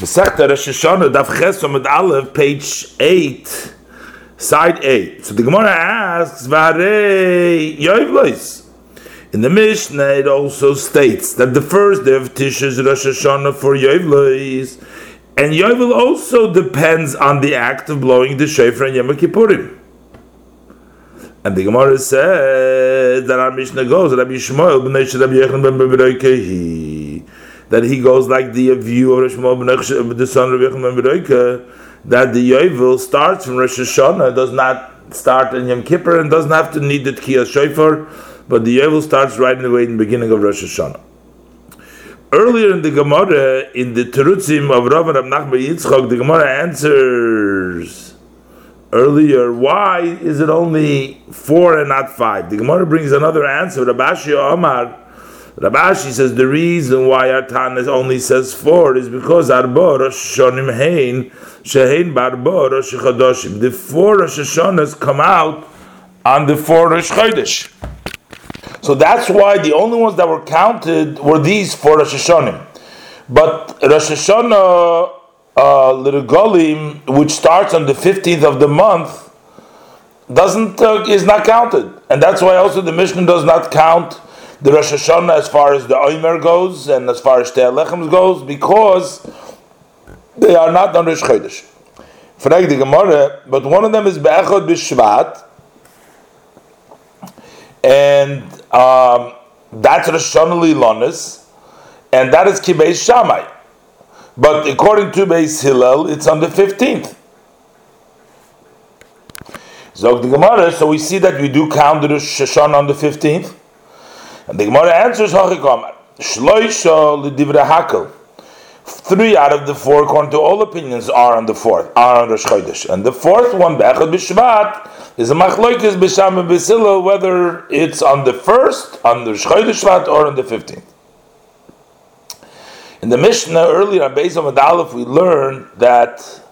Masechta Rosh Hashanah, Daf Ches Amud Aleph, page 8, side 8. So the Gemara asks, Vare Yoivlois. In the Mishnah, it also states that the first day of Tisha is Rosh Hashanah for Yoivlois, and Yovel also depends on the act of blowing the shofar and Yom Kippurim. And the Gemara says that our Mishnah goes, Rabbi Shmuel, B'nei Rabbi Yechon ben Beberoikehi, that he goes like the view of Hashanah, the son of that the Yovel starts from Rosh Hashanah, does not start in Yom Kippur, and doesn't have to need the Tkiyah Shofar, but the Yovel starts right in the in the beginning of Rosh Hashanah. Earlier in the Gemara, in the Terutzim of Rav and Nachman Yitzchok, the Gemara answers earlier, why is it only four and not five? The Gemara brings another answer. Rabashi Omar, Rabashi says the reason why our Tanis only says four is because Arba Rosh Hashanim Hein Shehein Barba Rosh Chodoshim. The four Rosh Hashanahs come out on the four Rosh Chodesh. So that's why the only ones that were counted were these four Rosh Hashanim. But Rosh Hashanah uh, Little Golim, which starts on the 15th of the month, doesn't uh, is not counted. And that's why also the Mishnah does not count the Rosh Hashanah as far as the Omer goes and as far as the Alechems goes because they are not on Rosh Chodesh. Frag the Gemara, but one of them is Be'echod B'Shvat and um, that's Rosh Hashanah Lilonis and that is Kibeis Shammai. But according to Beis Hillel, it's on the 15th. Zog the Gemara, so we see that we do count the Rosh Hashanah on the 15th. And the Gemara answers Hachikamar. Shloisha. Three out of the four, according to all opinions, are on the fourth, are on Rosh Chodesh. And the fourth one, Be'echad B'Shvat, is a machloikis B'Sham and whether it's on the first, on the Rosh Chodesh Shvat, or on the fifteenth. In the Mishnah earlier, on Beis we learned that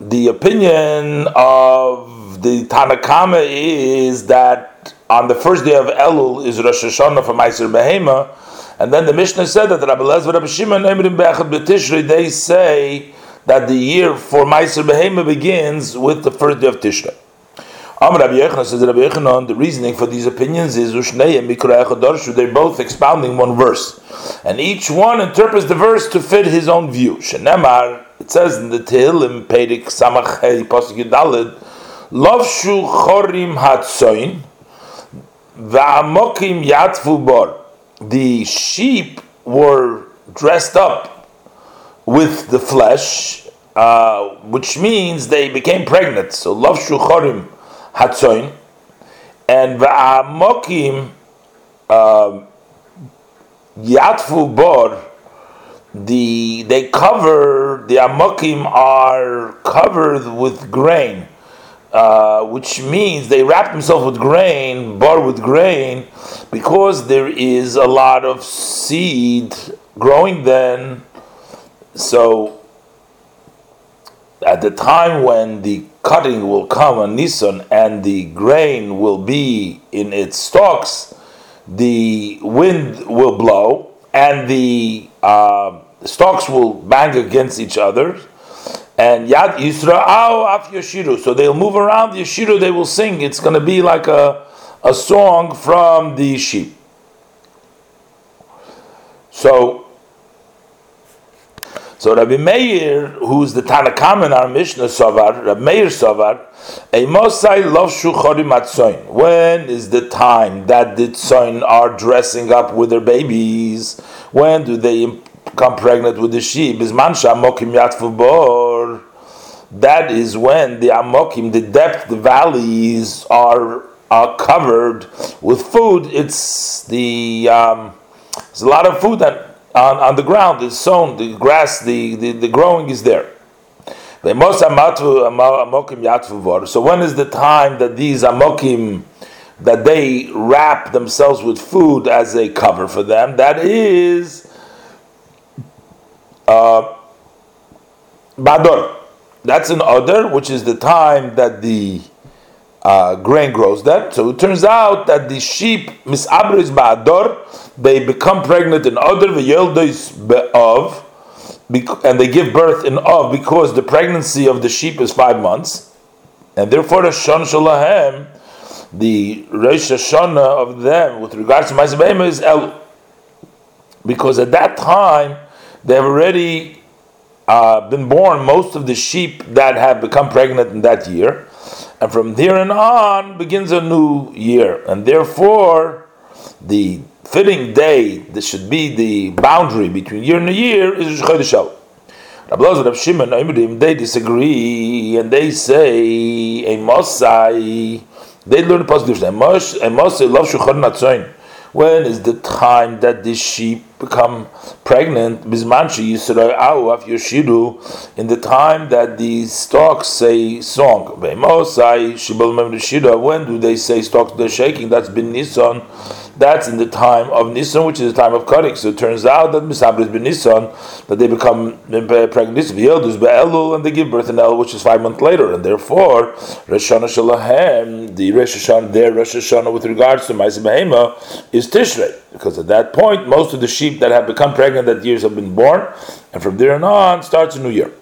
the opinion of the Tanakama is that on the first day of Elul is Rosh Hashanah for Meiser Behema, and then the Mishnah said that Rabbi Lezer Rabbi Shimon Emrim Be'echad B'Tishrei, they say that the year for Meiser Behema begins with the first day of Tishrei. Am Rabbi Yechon says Rabbi Yechonon, the reasoning for these opinions is Ushnei Mikra Echodorshu, they're both expounding one verse. And each one interprets the verse to fit his own view. Shenemar, it says in the Tehillim, Perik Samach Hei Posik Yudalid, Lovshu Chorim Hatzoin, Va'amokim yatfu bor. The sheep were dressed up with the flesh, uh, which means they became pregnant. So love shuchorim hatzoin, and um, yatfu bor. The they cover the amokim are covered with grain. Uh, which means they wrap themselves with grain, bar with grain, because there is a lot of seed growing then. So, at the time when the cutting will come on Nisan and the grain will be in its stalks, the wind will blow and the uh, stalks will bang against each other and Yad Yisrael Af Yeshiru. So they'll move around the Yeshiru, they will sing. It's going to be like a, a song from the sheep. So, so Rabbi Meir, who's the Tanakam in our Mishnah Savar, Rabbi Meir Savar, a Mosai Lovshu Chorim When is the time that the tzoin are dressing up with their babies? When do they become pregnant with the sheep? Is mansha mokim yatfu bor. That is when the amokim, the depth, the valleys are are covered with food. It's the um, there's a lot of food that on, on the ground is sown. The grass, the, the, the growing is there. So when is the time that these amokim that they wrap themselves with food as a cover for them? That is uh. That's an Adar, which is the time that the uh, grain grows then. So it turns out that the sheep, misabris ba'ador, they become pregnant in Adar v'yeldois be'ov, and they give birth in Av because the pregnancy of the sheep is five months, and therefore the Shon Shalahem, the Rosh Hashanah of them with regards to Ma'aseh is El, because at that time they have already uh, been born most of the sheep that have become pregnant in that year, and from there and on begins a new year, and therefore the fitting day that should be the boundary between year and year is Chodesh El. Rabbi Rab Shimon, they disagree and they say a Mosai. They learn the positive. A Mosai love Shuchar Natzoin. When is the time that the sheep become pregnant? Bismanchi Yisrael Av Yoshiru. In the time that the stalks say song. When do they say stalks? They're shaking. That's been Nisan that's in the time of Nisan, which is the time of cutting. So it turns out that Misabris ben Nisan, that they become pregnant Yildus Be'elul, and they give birth in El, which is five months later. And therefore, Rosh Shalahem, the Rosh Hashanah, their Rosh Hashanah with regards to Ma'aseh Behema, is Tishrei. Because at that point, most of the sheep that have become pregnant that years have been born, and from there on starts a new year.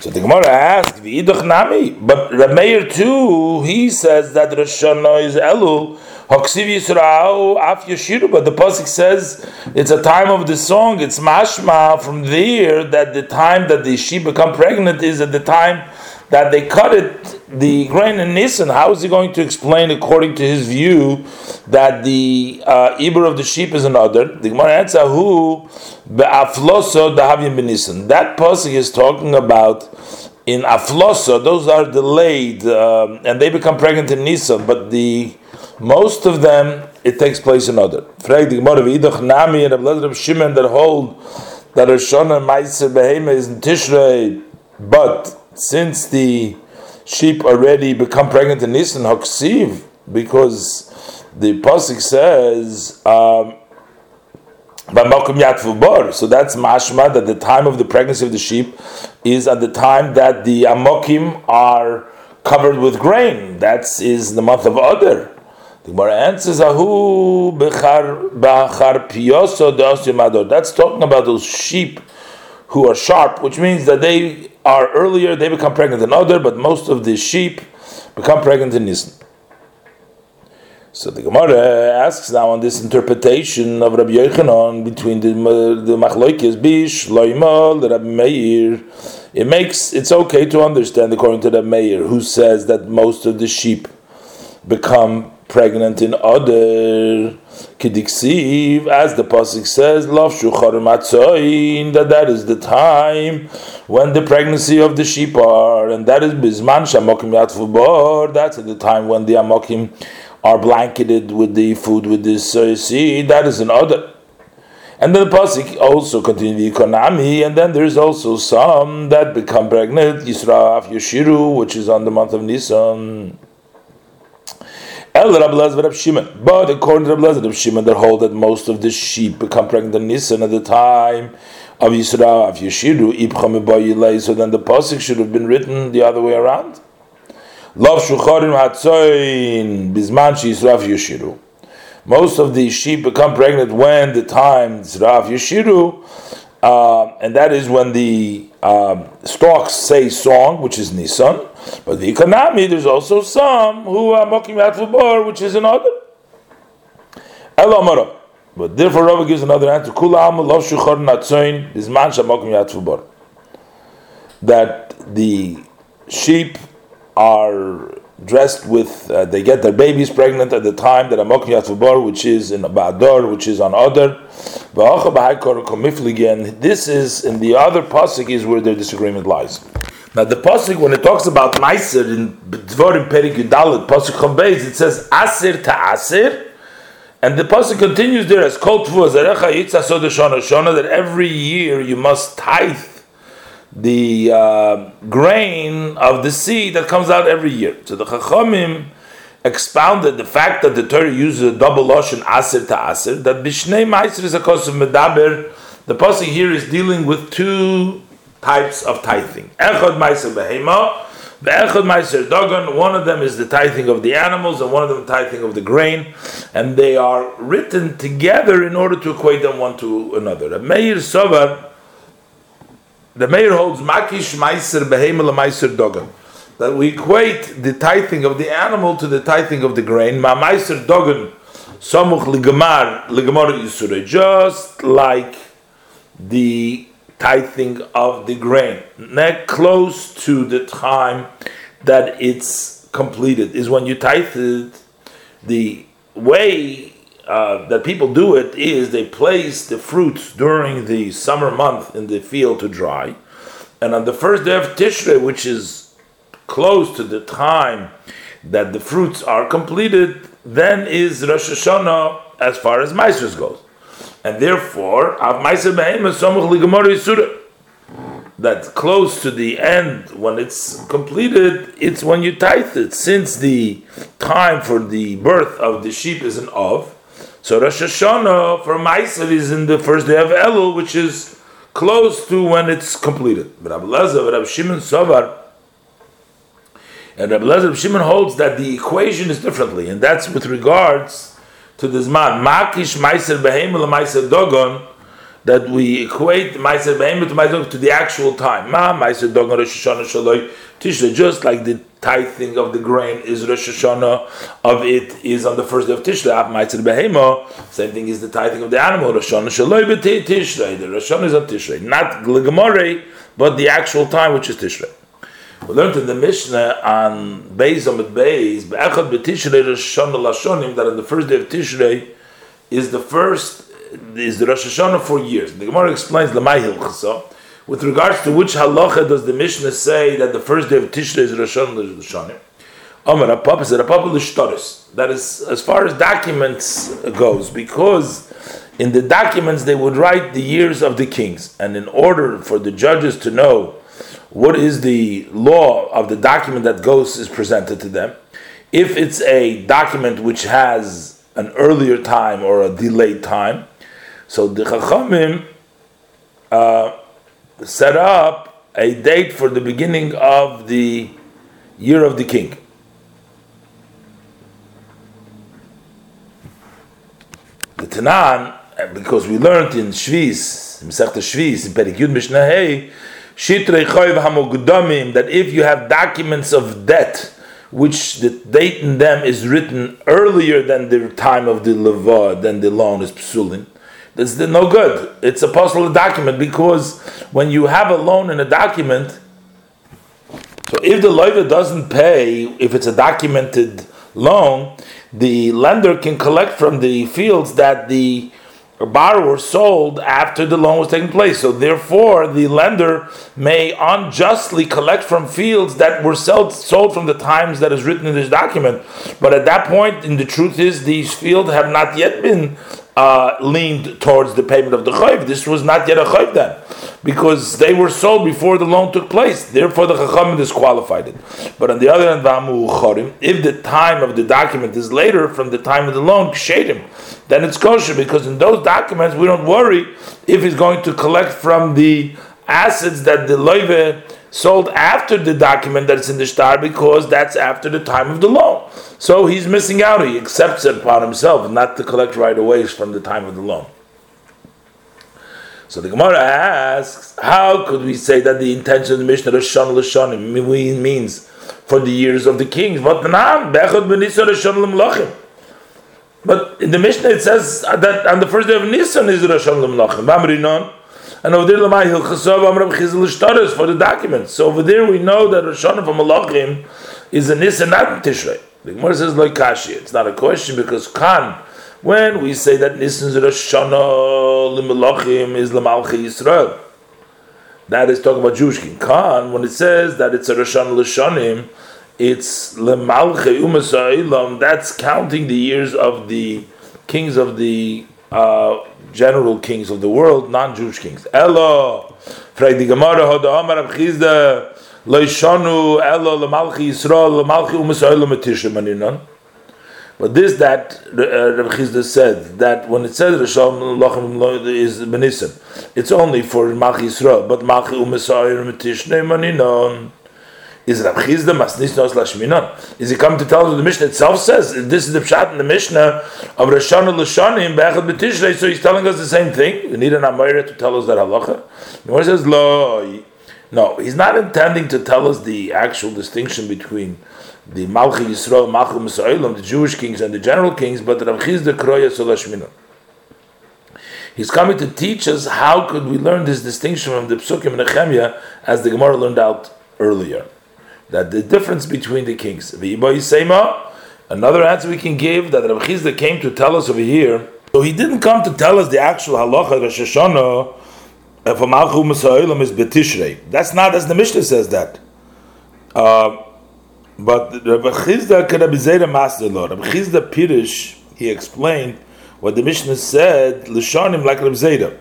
So the Gemara asks, but Rameir too, he says that Rosh Hashanah is Elul, Hoksiv Yisrael Af Yeshiru, but the pasuk says it's a time of the song. It's mashma from there that the time that the sheep become pregnant is at the time that they cut it the grain in Nisan. How is he going to explain, according to his view, that the uh, of the sheep is another? The Gemara answers who be'afloso dahavim benisan. That pasuk is talking about in aflosa. Those are delayed um, and they become pregnant in Nisan, but the most of them, it takes place in other. Frag the Gemara of Nami and Abelazar of Shimon that hold that Roshana Meiser Behema is in Tishrei, but since the sheep already become pregnant in Nisan Haksiv, because the pasuk says. Um, so that's mashma that the time of the pregnancy of the sheep is at the time that the amokim are covered with grain. That is the month of Adar. The Gemara answers, Ahu That's talking about those sheep who are sharp, which means that they are earlier, they become pregnant in other, but most of the sheep become pregnant in Nisan. So the Gemara asks now on this interpretation of Rabbi Yochanan between the the Machloikis Bish Loimal Rabbi Meir. It makes it's okay to understand according to the Meir who says that most of the sheep become pregnant in other kidiksiv, as the pasuk says, love that that is the time when the pregnancy of the sheep are, and that is bisman shamokim yatfubar. That's at the time when the amokim are blanketed with the food with this uh, seed. That is an other. And then the pasuk also continues the economy, and then there's also some that become pregnant, Yisraf Yoshiru, which is on the month of Nisan. El Rabbi Shimon. But according to Rabbi Shimon, they hold that most of the sheep become pregnant in Nisan at the time of Yisra, of Yeshiru, Ibcham so then the Pasuk should have been written the other way around. Love Shucharim Hatzoin, Bizman Yisra Yeshiru. Most of the sheep become pregnant when the time Yisra Yeshiru, uh, and that is when the um, stalks say song, which is Nisan. But the economy, there's also some who are mocking for which is another. Elamara. But therefore, Rava gives another answer. Kulam love shuchar natzoin this bizman shamokim yat That the sheep are dressed with, uh, they get their babies pregnant at the time that Amokim Yatvubar, which is in Ba'ador, which is on Adar. This is, in the other pasuk, is where their disagreement lies. Now the pasuk, when it talks about Meiser in Dvorim Perik Yudalit, pasuk Chabeis, it says Aser to Aser, and the pasuk continues there as Kol Tvu Azarecha Yitzah Shona Shona that every year you must tithe the uh, grain of the seed that comes out every year. So the Chachamim expounded the fact that the Torah uses a double lashon Aser to Aser that Bishnei Meiser is a cause of Medaber. The pasuk here is dealing with two types of tithing. Echad Meiser Behema, the Echad Meiser Dagon, one of them is the tithing of the animals and one of them tithing of the grain, and they are written together in order to equate them one to another. The Meir Sovar the mayor holds makish meiser behemel meiser dogan. That we equate the tithing of the animal to the tithing of the grain. Ma meiser dogan samuch ligamar ligamar yisure. Just like the tithing of the grain, not close to the time that it's completed is when you tithe it. The way uh, that people do it is they place the fruits during the summer month in the field to dry, and on the first day of Tishrei, which is close to the time that the fruits are completed, then is Rosh Hashanah as far as Meisers goes, and therefore Av Meiser Behem Somuch Ligamori Surah that close to the end, when it's completed, it's when you tithe it. Since the time for the birth of the sheep is an of, so Rosh Hashanah for Ma'aser is in the first day of Elul, which is close to when it's completed. But Rabbi Lezer, Rabbi Shimon Sovar, and Rabbi Shimon holds that the equation is differently, and that's with regards to this man. Makish Ma'aser Behemel Ma'aser Dogon, that we equate Ma'aser Behemoth to Ma'aser to the actual time. Ma Ma'aser Dogon Rosh Hashanah Shaloi Tishrei, just like the tithing of the grain is Rosh Hashanah of it is on the first day of Tishrei. Af Ma'aser Behemoth, same thing is the tithing of the animal Rosh Hashanah Shaloi Tishrei. The Rosh Hashanah is on Tishrei, not Gligomore, but the actual time which is Tishrei. We learned in the Mishnah on Beis Amid Beis, Be'echad B'Tishrei Rosh Hashanah Lashonim, that on the first day of Tishrei is the first is the Rosh Hashanah for years. The Gemara explains Lamai Hilchasa. With regards to which halacha does the Mishnah say that the first day of Tishrei is Rosh Hashanah? Amar Apapa said Apapa l'shtaris. That is as far as documents goes, because in the documents they would write the years of the kings, and in order for the judges to know what is the law of the document that goes is presented to them, if it's a document which has an earlier time or a delayed time, so the Chachamim uh, set up a date for the beginning of the year of the king. The Tanan, because we learned in Shvis, Masechta Shvis, in Perik Yud Mishnah Shitrei that if you have documents of debt, which the date in them is written earlier than the time of the leva, than the loan is psulin, it's no good. It's a possible document because when you have a loan in a document, so if the lawyer doesn't pay, if it's a documented loan, the lender can collect from the fields that the borrower sold after the loan was taking place. So therefore, the lender may unjustly collect from fields that were sold, sold from the times that is written in this document. But at that point, in the truth is, these fields have not yet been uh, leaned towards the payment of the chayv. This was not yet a chayv then, because they were sold before the loan took place. Therefore, the chachamim disqualified it. But on the other hand, if the time of the document is later from the time of the loan, kshedim, then it's kosher because in those documents we don't worry if he's going to collect from the assets that the loive sold after the document that's in the star because that's after the time of the loan. So he's missing out. He accepts it upon himself not to collect right away from the time of the loan. So the Gemara asks, how could we say that the intention of the Mishnah Rishon Lashonim means for the years of the kings? But in the Mishnah it says that on the first day of Nisan is Rishon Lamlachim. And over there, Lamai Hilchasav Amrav Chizal Ishtaris for the documents. So over there we know that Roshana from Malachim is a Nisan, not Tishrei. The Gemara says like Kashi. It's not a question because Khan, when we say that Nisan is Roshana Limalachim is Lamalchi Yisrael, that is talking about Jewish king. Khan, when it says that it's a Roshana Lashanim, it's Lemalche Umasailam, that's counting the years of the kings of the uh, general kings of the world, non-Jewish kings. Elo, frag die Gemara hoda Amar Rab Chizda, loishanu elo lemalchi Yisrael lemalchi umas oilam maninon. But this that uh, Rab Chizda said that when it says Rishon Lochem is Benisim, it's only for Malchi Yisrael, but Malchi umas oilam maninon. Is Rab Chizda masnisnos lashminon? Is he coming to tell us what the Mishnah itself says? This is the pshat in the Mishnah of Roshana l'shanim be'echad b'tishrei. So he's telling us the same thing. We need an Amayra to tell us that halacha. The says lo. No, he's not intending to tell us the actual distinction between the Malchi Yisrael, Malchum Yisraelim, the Jewish kings and the general kings, but Rav Chizda Kroya Solashmina. He's coming to teach us how could we learn this distinction from the Psukim and Nehemiah as the Gemara learned out earlier. That the difference between the kings. Another answer we can give that Rav Chizda came to tell us over here. So he didn't come to tell us the actual halacha Rosh Hashanah for Malchum Yisraelim is Betishrei. That's not as the Mishnah says that. Uh, but Rabbi Chizda Rabbi Zera Master Lord. Rabbi Chizda Pirish, he explained what the Mishnah said, Lishanim like Rabbi Zera.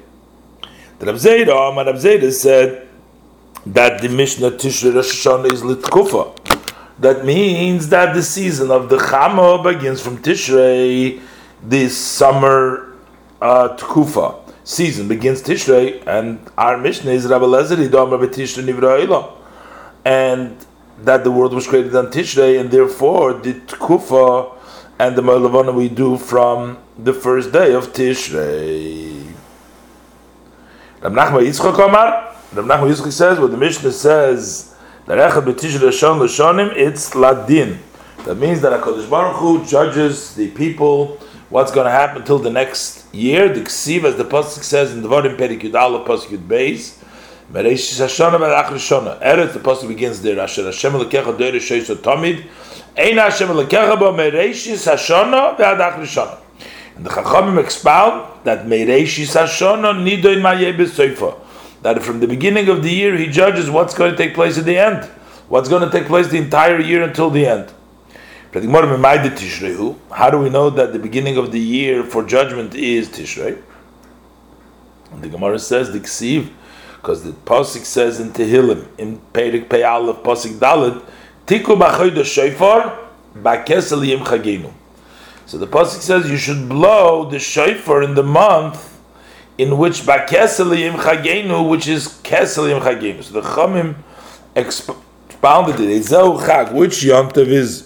The Rabbi Zera, Rabbi Zera said that the Mishnah Tishrei Rosh Hashanah is Litkufa. That means that the season of the Chama begins from Tishrei, this summer uh, Tkufa season begins Tishrei, and our Mishnah is Rabbi Lezer Idom Rabbi Tishrei Nivra and that the world was created on Tishrei, and therefore the Tkufa and the Malavana we do from the first day of Tishrei. Rab Nachman Yitzchak Omar, Rab Nachman Yitzchak says, what the Mishnah says, Echad b'Tishrei Lashon Lashonim, it's Ladin. That means that HaKadosh Baruch Hu judges the people what's going to happen until the next year. The Ksiv, as the Pasuk says in the Vodim Perik Yud Aleph Pasuk Yud Beis, Mereshis Hashana Melach Rishona. Eretz, the Pasuk begins there, Asher Hashem Lekecha Doire Sheiso Tomid, Ein Hashem Lekecha Bo Mereshis Hashana Ve'adach Rishona. And the Chachamim expound that Mereshis Hashana Nidoin Mayeh B'Soifa. That from the beginning of the year, he judges what's going to take place at the end. What's going to take place the entire year until the end. How do we know that the beginning of the year for judgment is Tishrei? And the Gemara says the Ksiv, because the Pasik says in Tehillim, in Perik Pei Aleph Pasik Dalet, Tiku b'choy shofar ba'kesel yim chagenu. So the Pasik says you should blow the shofar in the month in which ba'kesel yim chagenu, which is kesel yim chagenu. So the Chamim expounded it. Oh, which yontav is